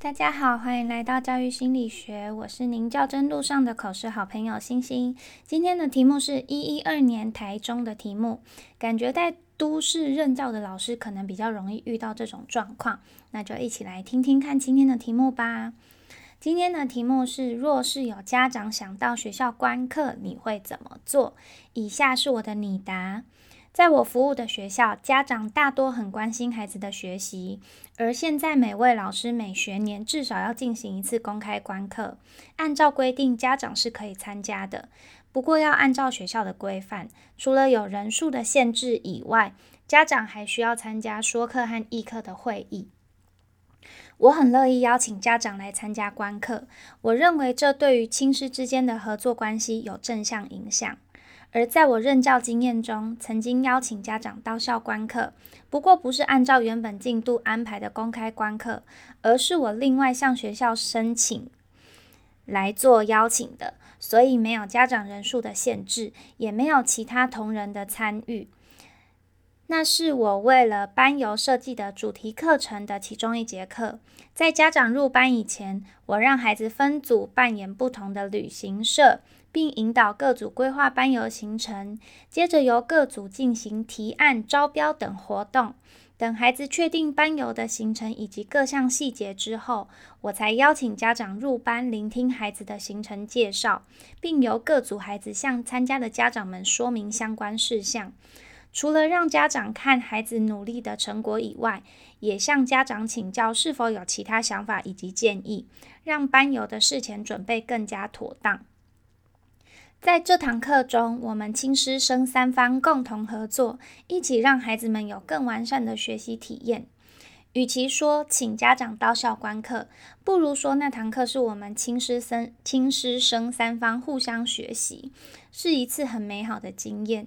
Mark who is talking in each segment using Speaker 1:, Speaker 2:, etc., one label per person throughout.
Speaker 1: 大家好，欢迎来到教育心理学，我是您教真路上的考试好朋友星星。今天的题目是一一二年台中的题目，感觉在都市任教的老师可能比较容易遇到这种状况，那就一起来听听看今天的题目吧。今天的题目是：若是有家长想到学校观课，你会怎么做？以下是我的拟答。在我服务的学校，家长大多很关心孩子的学习，而现在每位老师每学年至少要进行一次公开观课，按照规定，家长是可以参加的。不过要按照学校的规范，除了有人数的限制以外，家长还需要参加说课和议课的会议。我很乐意邀请家长来参加观课，我认为这对于亲师之间的合作关系有正向影响。而在我任教经验中，曾经邀请家长到校观课，不过不是按照原本进度安排的公开观课，而是我另外向学校申请来做邀请的，所以没有家长人数的限制，也没有其他同仁的参与。那是我为了班游设计的主题课程的其中一节课。在家长入班以前，我让孩子分组扮演不同的旅行社，并引导各组规划班游行程。接着由各组进行提案、招标等活动。等孩子确定班游的行程以及各项细节之后，我才邀请家长入班，聆听孩子的行程介绍，并由各组孩子向参加的家长们说明相关事项。除了让家长看孩子努力的成果以外，也向家长请教是否有其他想法以及建议，让班游的事前准备更加妥当。在这堂课中，我们亲师生三方共同合作，一起让孩子们有更完善的学习体验。与其说请家长到校观课，不如说那堂课是我们亲师生亲师生三方互相学习，是一次很美好的经验。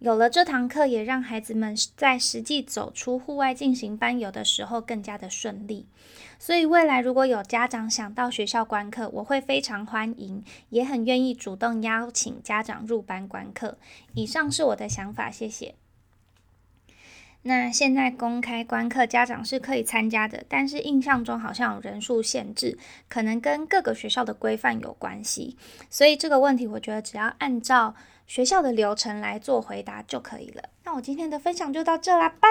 Speaker 1: 有了这堂课，也让孩子们在实际走出户外进行班游的时候更加的顺利。所以未来如果有家长想到学校观课，我会非常欢迎，也很愿意主动邀请家长入班观课。以上是我的想法，谢谢。那现在公开观课，家长是可以参加的，但是印象中好像有人数限制，可能跟各个学校的规范有关系。所以这个问题，我觉得只要按照。学校的流程来做回答就可以了。那我今天的分享就到这啦，拜。